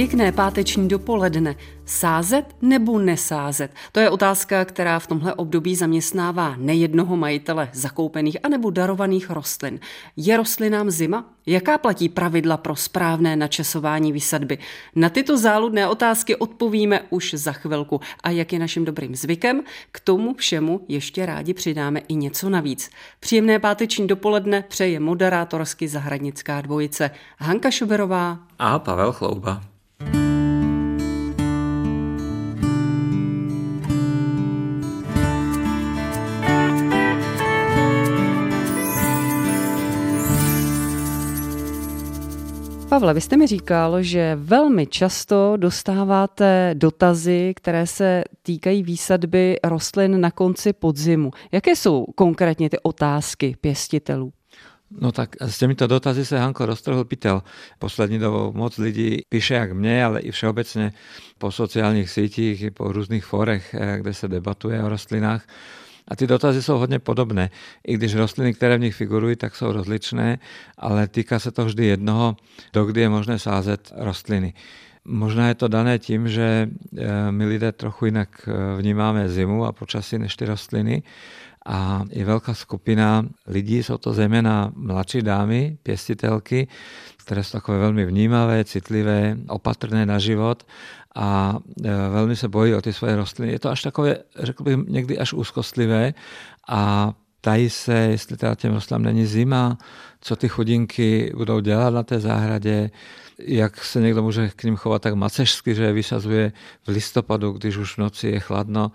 Pěkné páteční dopoledne. Sázet nebo nesázet? To je otázka, která v tomhle období zaměstnává nejednoho majitele zakoupených anebo darovaných rostlin. Je rostlinám zima? Jaká platí pravidla pro správné načasování výsadby? Na tyto záludné otázky odpovíme už za chvilku. A jak je naším dobrým zvykem, k tomu všemu ještě rádi přidáme i něco navíc. Příjemné páteční dopoledne přeje moderátorsky zahradnická dvojice Hanka Šuberová a Pavel Chlouba. Pavle, vy jste mi říkal, že velmi často dostáváte dotazy, které se týkají výsadby rostlin na konci podzimu. Jaké jsou konkrétně ty otázky pěstitelů? No tak s těmito dotazy se Hanko roztrhl pytel. Poslední dobou moc lidí píše jak mě, ale i všeobecně po sociálních sítích, i po různých forech, eh, kde se debatuje o rostlinách. A ty dotazy jsou hodně podobné. I když rostliny, které v nich figurují, tak jsou rozličné, ale týká se to vždy jednoho, dokdy je možné sázet rostliny. Možná je to dané tím, že eh, my lidé trochu jinak eh, vnímáme zimu a počasí než ty rostliny a je velká skupina lidí, jsou to zejména mladší dámy, pěstitelky, které jsou takové velmi vnímavé, citlivé, opatrné na život a e, velmi se bojí o ty svoje rostliny. Je to až takové, řekl bych, někdy až úzkostlivé a tají se, jestli teda těm rostlinám není zima, co ty chudinky budou dělat na té zahradě, jak se někdo může k ním chovat tak macežsky, že je vysazuje v listopadu, když už v noci je chladno.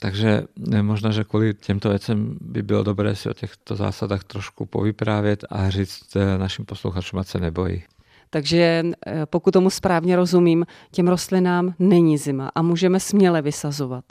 Takže možná, že kvůli těmto věcem by bylo dobré si o těchto zásadách trošku povyprávět a říct e, našim posluchačům, ať se nebojí. Takže eh, pokud tomu správně rozumím, těm rostlinám není zima a můžeme směle vysazovat.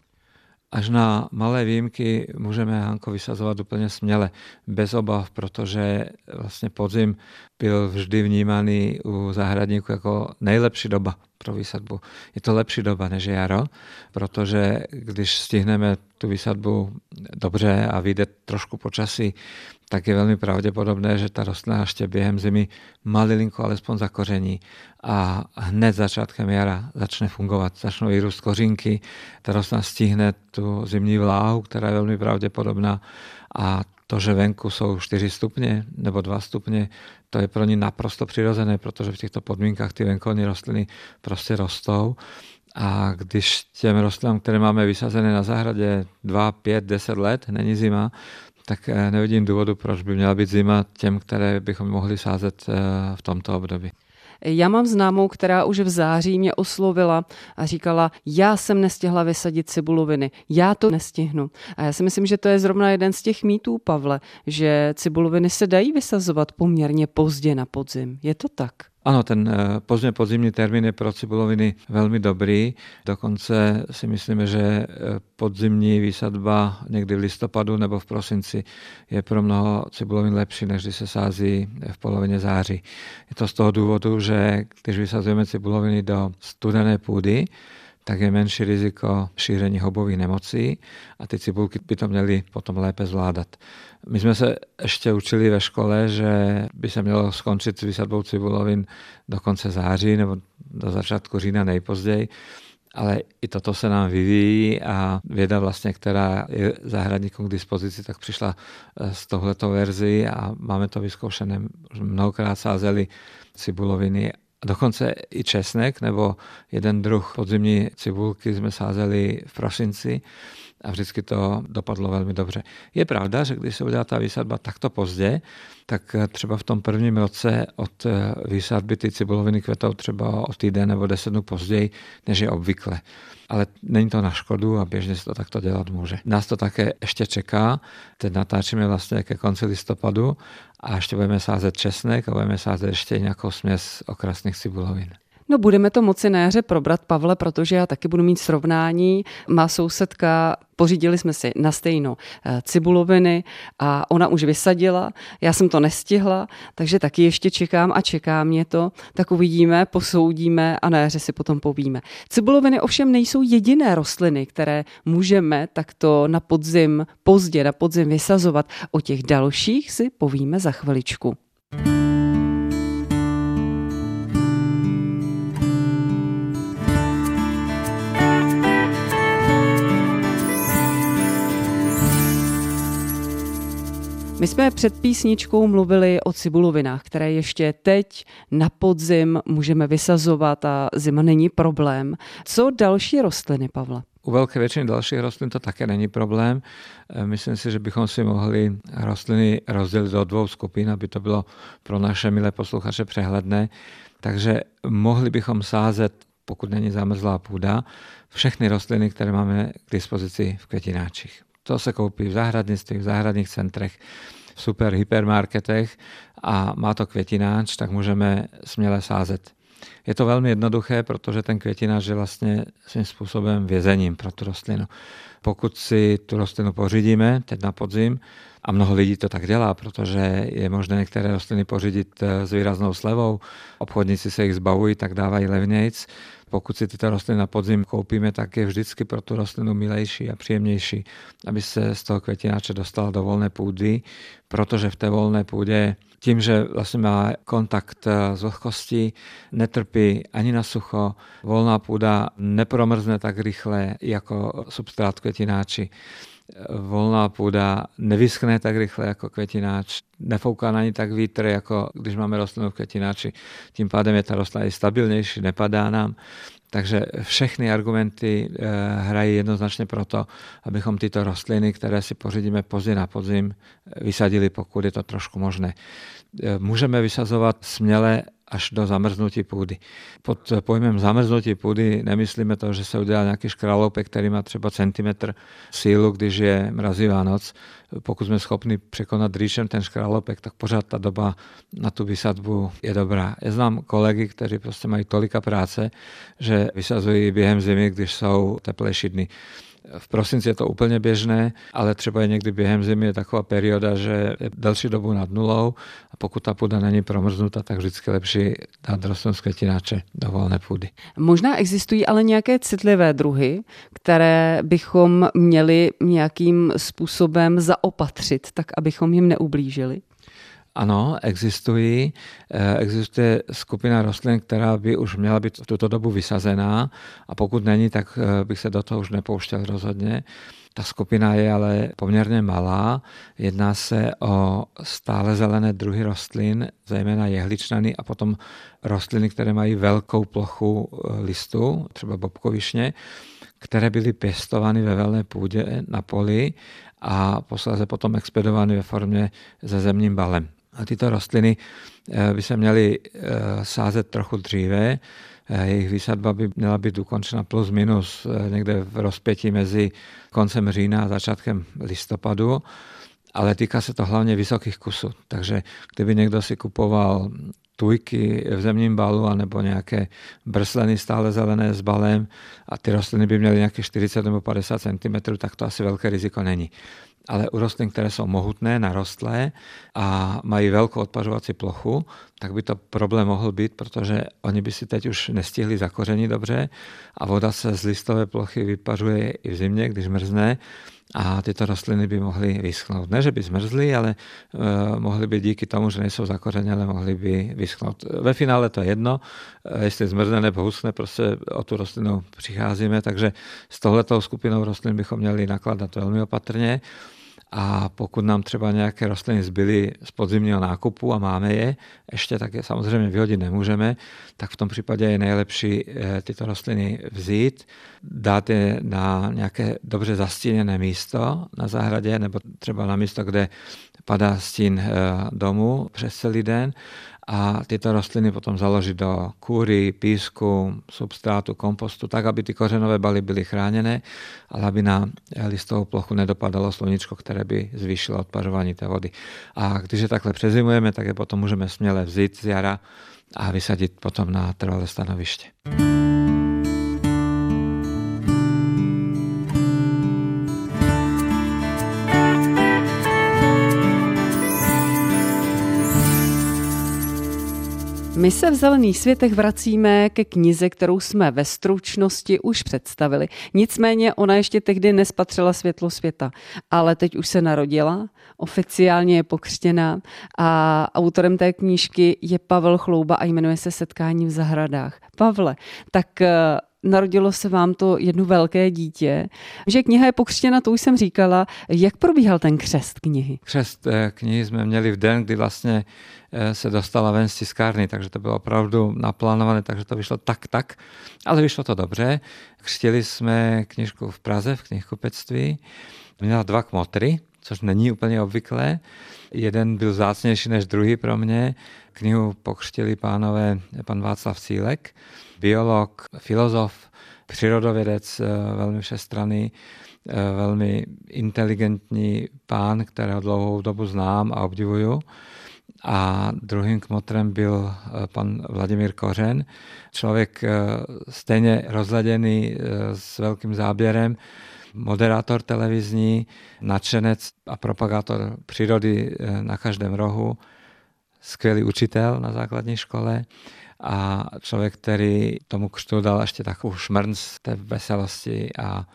Až na malé výjimky můžeme Hanko vysazovat úplně směle, bez obav, protože vlastně podzim byl vždy vnímaný u zahradníků jako nejlepší doba pro výsadbu. Je to lepší doba než jaro, protože když stihneme tu výsadbu dobře a vyjde trošku počasí, tak je velmi pravděpodobné, že ta rostlina ještě během zimy malilinko alespoň zakoření a hned začátkem jara začne fungovat, začnou vyrůst kořínky, ta rostlina stihne tu zimní vláhu, která je velmi pravděpodobná a to, že venku jsou 4 stupně nebo 2 stupně, to je pro ně naprosto přirozené, protože v těchto podmínkách ty venkovní rostliny prostě rostou. A když těm rostlinám, které máme vysazené na zahradě 2, 5, 10 let, není zima, tak eh, nevidím důvodu, proč by měla být zima těm, které bychom mohli sázet eh, v tomto období. Já mám známou, která už v září mě oslovila a říkala, já jsem nestihla vysadit cibuloviny, já to nestihnu. A já si myslím, že to je zrovna jeden z těch mýtů, Pavle, že cibuloviny se dají vysazovat poměrně pozdě na podzim. Je to tak? Ano, ten eh, pozdně podzimní termín je pro cibuloviny velmi dobrý. Dokonce si myslíme, že eh, podzimní výsadba někdy v listopadu nebo v prosinci je pro mnoho cibulovin lepší, než když se sází v polovině září. Je to z toho důvodu, že když vysazujeme cibuloviny do studené půdy, tak je menší riziko šíření hobových nemocí a ty cibulky by to měly potom lépe zvládat. My jsme se ještě učili ve škole, že by se mělo skončit s vysadbou cibulovin do konce září nebo do začátku října nejpozději, ale i toto se nám vyvíjí a věda vlastně, která je zahradníkům k dispozici, tak přišla eh, s tohleto verzi a máme to vyzkoušené. Mnohokrát sázeli cibuloviny dokonce i česnek nebo jeden druh podzimní cibulky jsme sázeli v prosinci a vždycky to dopadlo velmi dobře. Je pravda, že když se udělá ta výsadba takto pozdě, tak třeba v tom prvním roce od výsadby ty cibuloviny kvetou třeba o týden nebo deset dnů později, než je obvykle. Ale není to na škodu a běžně se to takto dělat může. Nás to také ještě čeká. Teď natáčíme vlastně ke konci listopadu a ještě budeme sázet česnek a budeme sázet ještě nějakou směs okrasných cibulovin. No budeme to moci na jaře probrat, Pavle, protože já taky budu mít srovnání. Má sousedka, pořídili jsme si na stejno eh, cibuloviny a ona už vysadila, já jsem to nestihla, takže taky ještě čekám a čeká mě to. Tak uvidíme, posoudíme a na jaře si potom povíme. Cibuloviny ovšem nejsou jediné rostliny, které můžeme takto na podzim, pozdě na podzim vysazovat. O těch dalších si povíme za chviličku. My jsme před písničkou mluvili o cibulovinách, které ještě teď na podzim můžeme vysazovat a zima není problém. Co další rostliny, Pavla? U velké většiny dalších rostlin to také není problém. E, myslím si, že bychom si mohli rostliny rozdělit do dvou skupin, aby to bylo pro naše milé posluchače přehledné. Takže mohli bychom sázet, pokud není zamrzlá půda, všechny rostliny, které máme k dispozici v květináčích. To se koupí v zahradnictví, v zahradních centrech, v super hypermarketech a má to květináč, tak můžeme směle sázet. Je to velmi jednoduché, protože ten květináč je vlastně svým způsobem vězením pro tu rostlinu. Pokud si tu rostlinu pořídíme teď na podzim, a mnoho lidí to tak dělá, protože je možné některé rostliny pořídit s výraznou slevou, obchodníci se jich zbavují, tak dávají levnějc, pokud si tyto rostliny na podzim koupíme, tak je vždycky pro tu rostlinu milejší a příjemnější, aby se z toho květináče dostala do volné půdy, protože v té volné půdě tím, že vlastně má kontakt s vlhkostí, netrpí ani na sucho, volná půda nepromrzne tak rychle jako substrát květináči volná půda nevyschne tak rychle jako květináč, nefouká na ní tak vítr, jako když máme rostlinu v květináči. Tím pádem je ta rostlina i stabilnější, nepadá nám. Takže všechny argumenty eh, hrají jednoznačně proto, abychom tyto rostliny, které si pořídíme pozdě na podzim, vysadili, pokud je to trošku možné. Eh, můžeme vysazovat směle až do zamrznutí půdy. Pod pojmem zamrznutí půdy nemyslíme to, že se udělá nějaký škraloupek, který má třeba centimetr sílu, když je mrazivá noc. Pokud jsme schopni překonat rýšem ten škralopek, tak pořád ta doba na tu vysadbu je dobrá. Já znám kolegy, kteří prostě mají tolika práce, že vysazují během zimy, když jsou teplejší dny. V prosinci je to úplně běžné, ale třeba je někdy během zimy je taková perioda, že je delší dobu nad nulou a pokud ta půda není promrznuta, tak vždycky lepší dát rostlinu z květináče do volné půdy. Možná existují ale nějaké citlivé druhy, které bychom měli nějakým způsobem zaopatřit, tak abychom jim neublížili? Ano, existují. Eh, existuje skupina rostlin, která by už měla být v tuto dobu vysazená a pokud není, tak eh, bych se do toho už nepouštěl rozhodně. Ta skupina je ale poměrně malá. Jedná se o stále zelené druhy rostlin, zejména jehličnany a potom rostliny, které mají velkou plochu eh, listů, třeba bobkovišně, které byly pěstovány ve velné půdě na poli a posléze potom expedovány ve formě se zemním balem. A tyto rostliny eh, by se měly eh, sázet trochu dříve. Eh, jejich výsadba by měla být ukončena plus minus někde v rozpětí mezi koncem října a začátkem listopadu, ale týká se to hlavně vysokých kusů. Takže kdyby někdo si kupoval tujky v zemním balu anebo nějaké brsleny stále zelené s balem a ty rostliny by měly nějaké 40 nebo 50 cm, tak to asi velké riziko není ale u rostlin, které jsou mohutné, narostlé a mají velkou odpařovací plochu, tak by to problém mohl být, protože oni by si teď už nestihli zakořenit dobře a voda se z listové plochy vypařuje i v zimě, když mrzne a tyto rostliny by mohly vyschnout. Ne, že by zmrzly, ale uh, mohly by díky tomu, že nejsou zakořeněné, mohly by vyschnout. Ve finále to je jedno, uh, jestli zmrzne nebo husne, prostě o tu rostlinu přicházíme, takže s tohletou skupinou rostlin bychom měli nakladat velmi opatrně. A pokud nám třeba nějaké rostliny zbyly z podzimního nákupu a máme je, ještě tak je samozřejmě vyhodit nemůžeme, tak v tom případě je nejlepší eh, tyto rostliny vzít, dát je na nějaké dobře zastíněné místo na zahradě nebo třeba na místo, kde padá stín eh, domu přes celý den a tyto rostliny potom založit do kůry, písku, substrátu, kompostu, tak, aby ty kořenové baly byly chráněné, ale aby na listovou plochu nedopadalo sluníčko, které by zvýšilo odpařování té vody. A když je takhle přezimujeme, tak je potom můžeme směle vzít z jara a vysadit potom na trvalé stanoviště. My se v Zelených světech vracíme ke knize, kterou jsme ve stručnosti už představili. Nicméně ona ještě tehdy nespatřila světlo světa, ale teď už se narodila, oficiálně je pokřtěná a autorem té knížky je Pavel Chlouba a jmenuje se Setkání v zahradách. Pavle, tak eh, narodilo se vám to jedno velké dítě. Že kniha je pokřtěna, to už jsem říkala. Jak probíhal ten křest knihy? Křest eh, knihy jsme měli v den, kdy vlastně eh, se dostala ven z tiskárny, takže to bylo opravdu naplánované, takže to vyšlo tak, tak, ale vyšlo to dobře. Křtili jsme knižku v Praze, v knihkupectví. Měla dva kmotry, což není úplně obvyklé. Jeden byl zácnější než druhý pro mě. Knihu pokřtili pánové, pan Václav Cílek, biolog, filozof, přírodovědec eh, velmi všestranný, eh, velmi inteligentní pán, kterého dlouhou dobu znám a obdivuju. A druhým kmotrem byl eh, pan Vladimír Kořen, člověk stejně rozladěný s velkým záběrem, moderátor televizní, nadšenec a propagátor přírody na každém rohu, skvělý učitel na základní škole a člověk, který tomu křtu dal ještě takovou šmrnc té veselosti a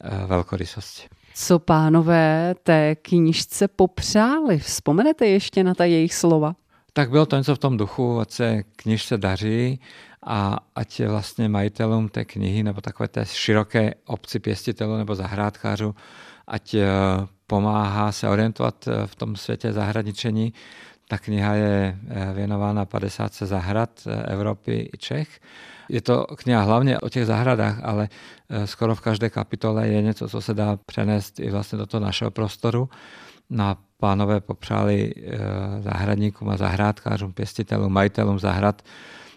e, velkorysosti. Co pánové té knížce popřáli? Vzpomenete ještě na ta jejich slova? Tak bylo to něco v tom duchu, ať se knižce daří a ať vlastně majitelům té knihy nebo takové té široké obci pěstitelů nebo zahrádkářů, ať e, pomáhá se orientovat e, v tom světě zahradničení, ta kniha je eh, věnována 50 zahrad eh, Evropy i Čech. Je to kniha hlavně o těch zahradách, ale eh, skoro v každé kapitole je něco, co se dá přenést i vlastně do toho našeho prostoru. Na no pánové popřáli zahradníkům a zahrádkářům, pěstitelům, majitelům zahrad,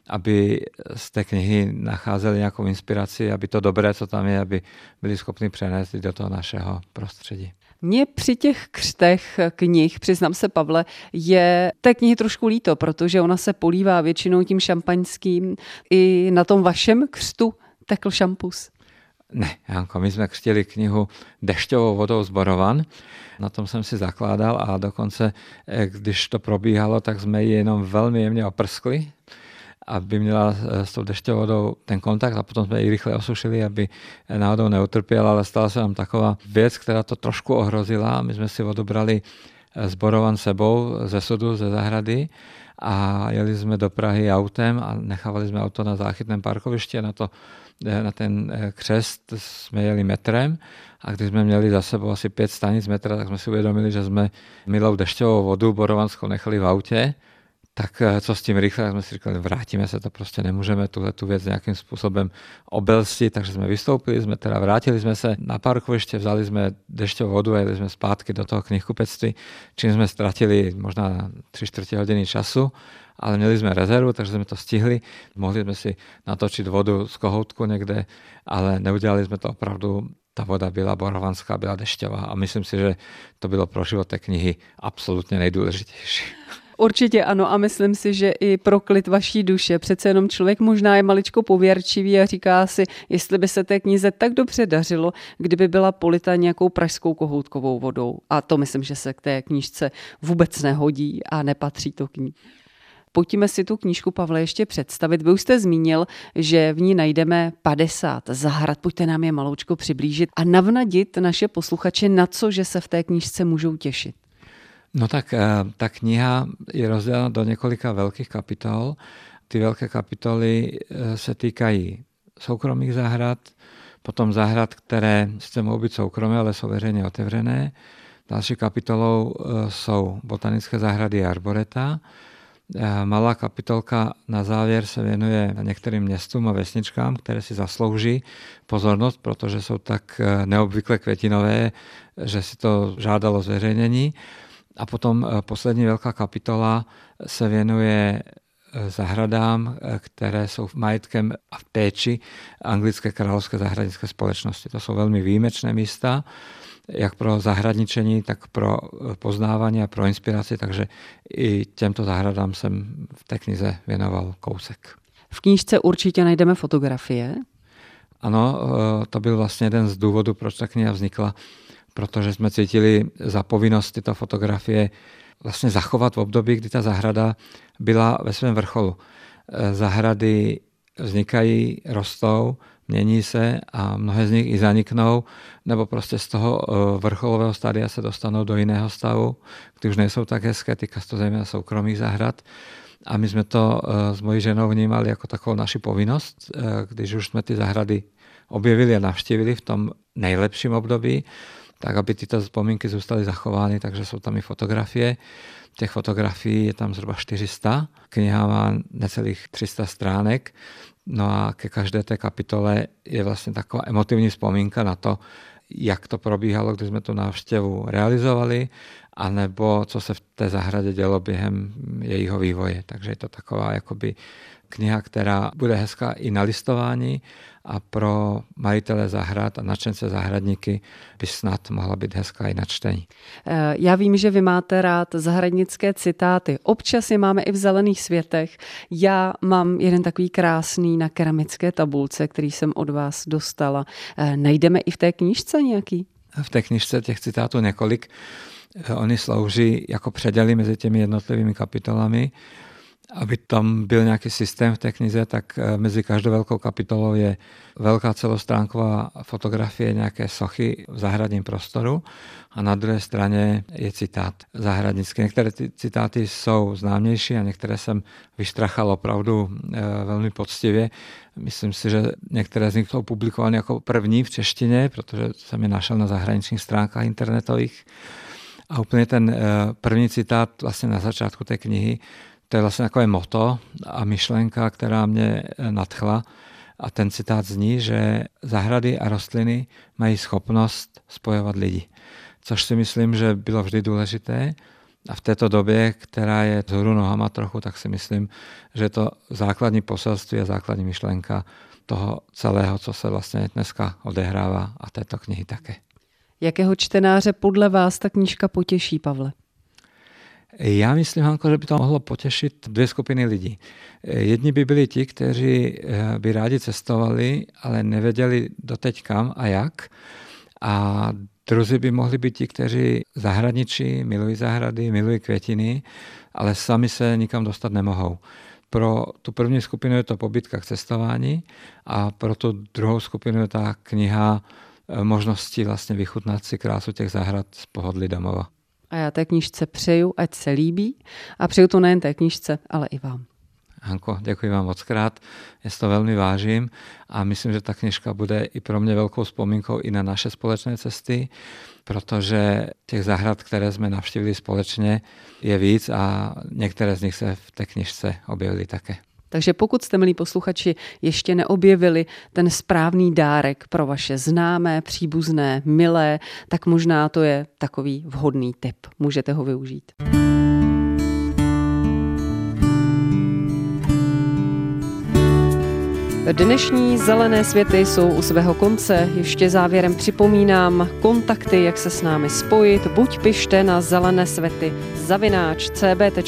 aby z té knihy nacházeli nějakou inspiraci, aby to dobré, co tam je, aby byli schopni přenést do toho našeho prostředí. Mně při těch křtech knih, přiznám se Pavle, je té knihy trošku líto, protože ona se polívá většinou tím šampaňským. I na tom vašem křtu tekl šampus. Ne, Janko, my jsme křtili knihu Dešťovou vodou z Borovan. Na tom jsem si zakládal a dokonce, eh, když to probíhalo, tak jsme ji jenom velmi jemně oprskli aby měla eh, s tou dešťovou vodou ten kontakt a potom jsme ji rychle osušili, aby náhodou neutrpěla, ale stala se nám taková věc, která to trošku ohrozila. My jsme si vodu brali z eh, Borovan sebou, ze sudu, ze zahrady a jeli jsme do Prahy autem a nechávali jsme auto na záchytném parkovišti a na, to, eh, na ten křest jsme jeli metrem a když jsme měli za sebou asi pět stanic metra, tak jsme si uvědomili, že jsme milou dešťovou vodu borovanskou nechali v autě tak eh, co s tím rychle, jsme si říkali, vrátíme se, to prostě nemůžeme tuhle tu věc nějakým způsobem obelstit, takže jsme vystoupili, jsme teda vrátili jsme se na parkoviště, vzali jsme dešťovou vodu a jeli jsme zpátky do toho knihkupectví, čím jsme ztratili možná tři čtvrtě hodiny času, ale měli jsme rezervu, takže jsme to stihli. Mohli jsme si natočit vodu z kohoutku někde, ale neudělali jsme to opravdu ta voda byla borovanská, byla dešťová a myslím si, že to bylo pro život té knihy absolutně nejdůležitější. Určitě ano a myslím si, že i pro klid vaší duše. Přece jenom člověk možná je maličko pověrčivý a říká si, jestli by se té knize tak dobře dařilo, kdyby byla polita nějakou pražskou kohoutkovou vodou. A to myslím, že se k té knížce vůbec nehodí a nepatří to k ní. Pojďme si tu knížku, Pavle, ještě představit. Vy už jste zmínil, že v ní najdeme 50 zahrad. Pojďte nám je maloučko přiblížit a navnadit naše posluchače na co, že se v té knížce můžou těšit. No tak eh, ta kniha je rozdělena do několika velkých kapitol. Ty velké kapitoly eh, se týkají soukromých zahrad, potom zahrad, které sice mohou být soukromé, ale jsou veřejně otevřené. Další kapitolou eh, jsou botanické zahrady arboreta. Malá kapitolka na závěr se věnuje některým městům a vesničkám, které si zaslouží pozornost, protože jsou tak neobvykle květinové, že si to žádalo zveřejnění. A potom poslední velká kapitola se věnuje zahradám, které jsou majetkem a v péči Anglické královské zahradnické společnosti. To jsou velmi výjimečné místa, jak pro zahradničení, tak pro poznávání a pro inspiraci, takže i těmto zahradám jsem v té knize věnoval kousek. V knížce určitě najdeme fotografie. Ano, eh, to byl vlastně jeden z důvodů, proč ta kniha vznikla, protože jsme cítili za povinnost tyto fotografie vlastně zachovat v období, kdy ta zahrada byla ve svém vrcholu. Eh, zahrady vznikají, rostou, mění se a mnohé z nich i zaniknou, nebo prostě z toho eh, vrcholového stádia se dostanou do jiného stavu, kdy už nejsou tak hezké, týká se to zejména soukromých zahrad. A my jsme to eh, s mojí ženou vnímali jako takovou naši povinnost, když už jsme ty zahrady objevili a navštívili v tom nejlepším období, tak aby tyto vzpomínky zůstaly zachovány, takže jsou tam i fotografie. Těch fotografií je tam zhruba 400. Kniha má necelých 300 stránek. No a ke každé té kapitole je vlastně taková emotivní vzpomínka na to, jak to probíhalo, když jsme tu návštěvu realizovali, anebo co se v té zahradě dělo během jejího vývoje. Takže je to taková jakoby kniha, která bude hezká i na listování a pro majitele zahrad a nadšence zahradníky by snad mohla být hezká i na čtení. Eh, já vím, že vy máte rád zahradnické citáty. Občas je máme i v zelených světech. Já mám jeden takový krásný na keramické tabulce, který jsem od vás dostala. Eh, najdeme i v té knížce nějaký? V té knižce těch citátů několik. Eh, oni slouží jako předěly mezi těmi jednotlivými kapitolami aby tam byl nějaký systém v té knize, tak eh, mezi každou velkou kapitolou je velká celostránková fotografie nějaké sochy v zahradním prostoru a na druhé straně je citát zahradnický. Některé ty citáty jsou známější a některé jsem vyštrachal opravdu eh, velmi poctivě. Myslím si, že některé z nich jsou publikovány jako první v češtině, protože jsem je našel na zahraničních stránkách internetových. A úplně ten eh, první citát vlastně na začátku té knihy to je vlastně takové moto a myšlenka, která mě eh, nadchla. A ten citát zní, že zahrady a rostliny mají schopnost spojovat lidi. Což si myslím, že bylo vždy důležité. A v této době, která je zhru nohama trochu, tak si myslím, že to základní poselství a základní myšlenka toho celého, co se vlastně dneska odehrává a této knihy také. Jakého čtenáře podle vás ta knížka potěší, Pavle? Já myslím, Hanko, že by to mohlo potěšit dvě skupiny lidí. Jedni by byli ti, kteří eh, by rádi cestovali, ale nevěděli doteď kam a jak. A druzí by mohli být ti, kteří zahradničí, milují zahrady, milují květiny, ale sami se nikam dostat nemohou. Pro tu první skupinu je to pobytka k cestování a pro tu druhou skupinu je ta kniha eh, možnosti vlastně vychutnat si krásu těch zahrad z pohodly domova. A já té knižce přeju, ať se líbí a přeju to nejen té knižce, ale i vám. Hanko, děkuji vám moc krát, já to velmi vážím a myslím, že ta knižka bude i pro mě velkou vzpomínkou i na naše společné cesty, protože těch zahrad, které jsme navštívili společně, je víc a některé z nich se v té knižce objevily také. Takže pokud jste, milí posluchači, ještě neobjevili ten správný dárek pro vaše známé, příbuzné, milé, tak možná to je takový vhodný tip. Můžete ho využít. Dnešní zelené světy jsou u svého konce. Ještě závěrem připomínám kontakty, jak se s námi spojit. Buď pište na zelené světy zavináč cb.rozhlas.cz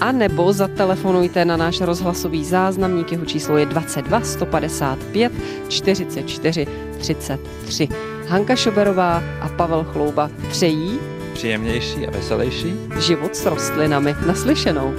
a nebo zatelefonujte na náš rozhlasový záznamník, jeho číslo je 22 155 44 33. Hanka Šoberová a Pavel Chlouba přejí příjemnější a veselější život s rostlinami. Naslyšenou.